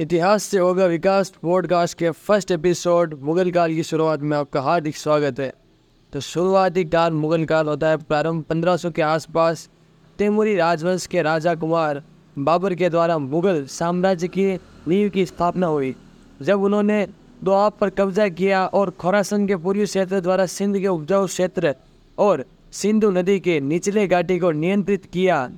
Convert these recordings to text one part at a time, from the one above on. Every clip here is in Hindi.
इतिहास से होगा विकास पॉडकास्ट के फ़र्स्ट एपिसोड मुगल काल की शुरुआत में आपका हार्दिक स्वागत है। तो शुरुआती काल मुगल काल होता है प्रारंभ 1500 के आसपास। तैमूरी राजवंश के राजा कुमार बाबर के द्वारा मुगल साम्राज्य की नींव की स्थापना हुई, जब उन्होंने दोआब पर कब्जा किया और खोरासन के पूर्वी क्षेत्र द्वारा सिंध के उपजाऊ क्षेत्र और सिंधु नदी के निचले घाटी को नियंत्रित किया।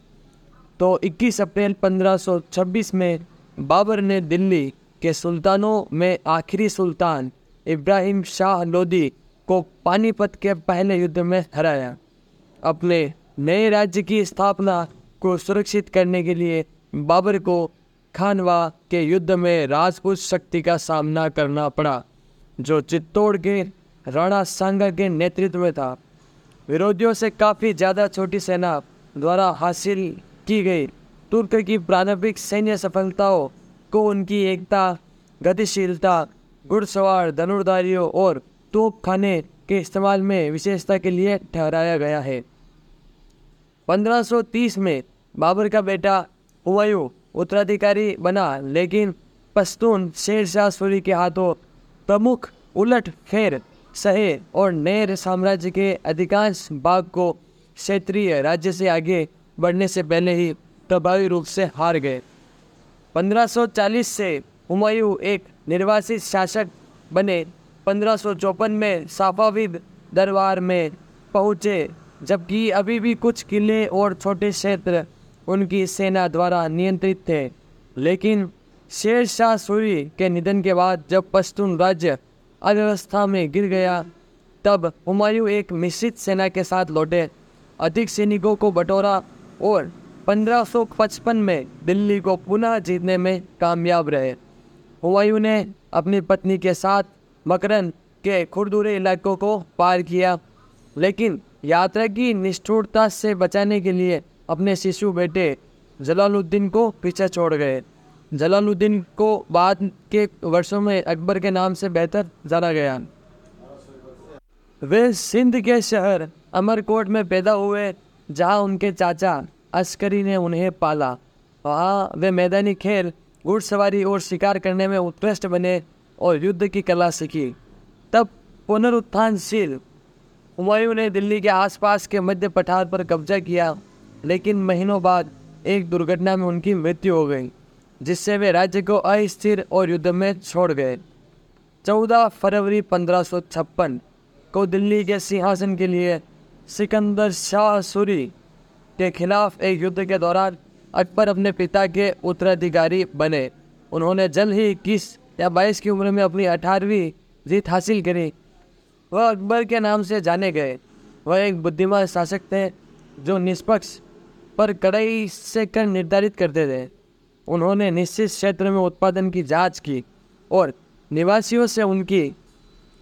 तो 21 अप्रैल 1526 में बाबर ने दिल्ली के सुल्तानों में आखिरी सुल्तान इब्राहिम शाह लोदी को पानीपत के पहले युद्ध में हराया। अपने नए राज्य की स्थापना को सुरक्षित करने के लिए बाबर को खानवा के युद्ध में राजपूत शक्ति का सामना करना पड़ा, जो चित्तौड़ के राणा सांगा के नेतृत्व में था। विरोधियों से काफ़ी ज़्यादा छोटी सेना द्वारा हासिल की गई। तुर्क की प्रारंभिक सैन्य सफलताओं को उनकी एकता, गतिशीलता, घुड़सवार, धनुर्धारियों और तोप खाने के इस्तेमाल में विशेषता के लिए ठहराया गया है। 1530 में बाबर का बेटा हुमायूं उत्तराधिकारी बना, लेकिन पश्तून शेर शाह सूरी के हाथों प्रमुख उलट फेर सहे और नेर साम्राज्य के अधिकांश भाग को क्षेत्रीय राज्य से आगे बढ़ने से पहले ही प्रभावी रूप से हार गए। 1540 से हुमायूं एक निर्वासित शासक बने। पंद्रह में साफाविद दरबार में पहुँचे, जबकि अभी भी कुछ किले और छोटे क्षेत्र उनकी सेना द्वारा नियंत्रित थे। लेकिन शेर शाह सूरी के निधन के बाद जब पश्तून राज्य अव्यवस्था में गिर गया, तब हुमायूं एक मिश्रित सेना के साथ लौटे। अधिक सैनिकों को बटोरा और 1555 में दिल्ली को पुनः जीतने में कामयाब रहे। हुमायूं ने अपनी पत्नी के साथ मकरन के खुरदुरे इलाकों को पार किया, लेकिन यात्रा की निष्ठुरता से बचाने के लिए अपने शिशु बेटे जलालुद्दीन को पीछे छोड़ गए। जलालुद्दीन को बाद के वर्षों में अकबर के नाम से बेहतर जाना गया। वे सिंध के शहर अमरकोट में पैदा हुए, जहाँ उनके चाचा अस्करी ने उन्हें पाला। वहाँ वे मैदानी खेल, घुड़सवारी और शिकार करने में उत्कृष्ट बने और युद्ध की कला सीखी। तब पुनरुत्थानशील हुमायूं ने दिल्ली के आसपास के मध्य पठार पर कब्जा किया, लेकिन महीनों बाद एक दुर्घटना में उनकी मृत्यु हो गई, जिससे वे राज्य को अस्थिर और युद्ध में छोड़ गए। चौदह फरवरी पंद्रह को दिल्ली के सिंहासन के लिए सिकंदर शाह सूरी के खिलाफ एक युद्ध के दौरान अकबर अपने पिता के उत्तराधिकारी बने। उन्होंने जल्द ही इक्कीस या बाईस की उम्र में अपनी अठारहवीं जीत हासिल करी। वह अकबर के नाम से जाने गए। वह एक बुद्धिमान शासक थे, जो निष्पक्ष पर कड़ाई से कर निर्धारित करते थे। उन्होंने निश्चित क्षेत्र में उत्पादन की जाँच की और निवासियों से उनकी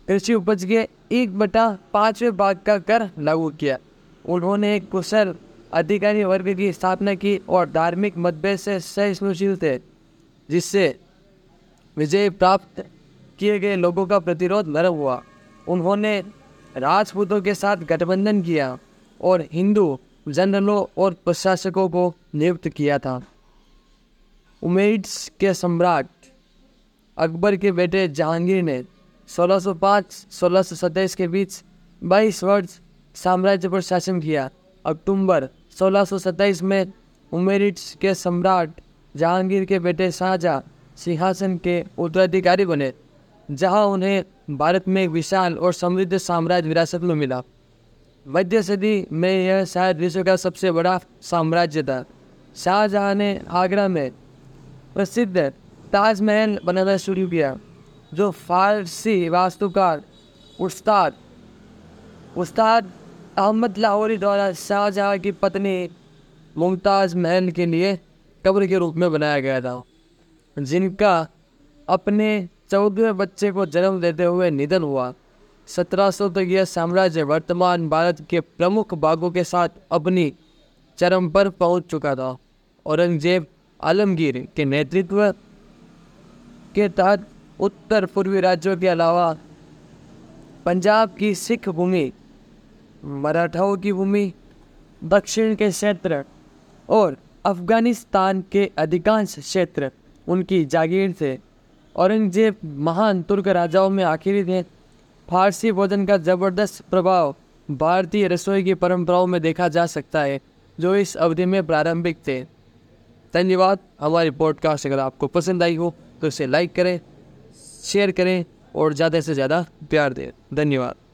कृषि उपज के एक बटा पाँचवें भाग का कर लागू किया। उन्होंने एक कुशल अधिकारी वर्ग की स्थापना की और धार्मिक मतभेद से सहिष्णुशील थे, जिससे विजय प्राप्त किए गए लोगों का प्रतिरोध नरम हुआ। उन्होंने राजपूतों के साथ गठबंधन किया और हिंदू जनरलों और प्रशासकों को नियुक्त किया था। उमेड्स के सम्राट अकबर के बेटे जहांगीर ने 1605-1627 के बीच 22 वर्ष साम्राज्य पर शासन किया। अक्टूबर 1627 में उमेरिट्स के सम्राट जहांगीर के बेटे शाहजहाँ सिंहासन के उत्तराधिकारी बने, जहाँ उन्हें भारत में एक विशाल और समृद्ध साम्राज्य विरासत में मिला। मध्य सदी में यह शायद विश्व का सबसे बड़ा साम्राज्य था। शाहजहाँ ने आगरा में प्रसिद्ध ताजमहल बनाना शुरू किया, जो फारसी वास्तुकार उस्ताद उस्ताद अहमद लाहौरी द्वारा शाहजहाँ की पत्नी मुमताज़ महल के लिए कब्र के रूप में बनाया गया था। जिनका अपने चौदहवें बच्चे को जन्म देते हुए निधन हुआ। सत्रह सौ तक यह साम्राज्य वर्तमान भारत के प्रमुख भागों के साथ अपनी चरम पर पहुँच चुका था। औरंगज़ेब आलमगीर के नेतृत्व के तहत उत्तर पूर्वी राज्यों के अलावा पंजाब की सिख भूमि मराठाओं की भूमि दक्षिण के क्षेत्र और अफ़गानिस्तान के अधिकांश क्षेत्र उनकी जागीर थे औरंगज़ेब महान तुर्क राजाओं में आखिरी थे। फारसी भोजन का ज़बरदस्त प्रभाव भारतीय रसोई की परंपराओं में देखा जा सकता है, जो इस अवधि में प्रारंभिक थे। धन्यवाद, हमारी पॉडकास्ट अगर आपको पसंद आई हो तो इसे लाइक करें शेयर करें और ज़्यादा से ज़्यादा प्यार दें। धन्यवाद।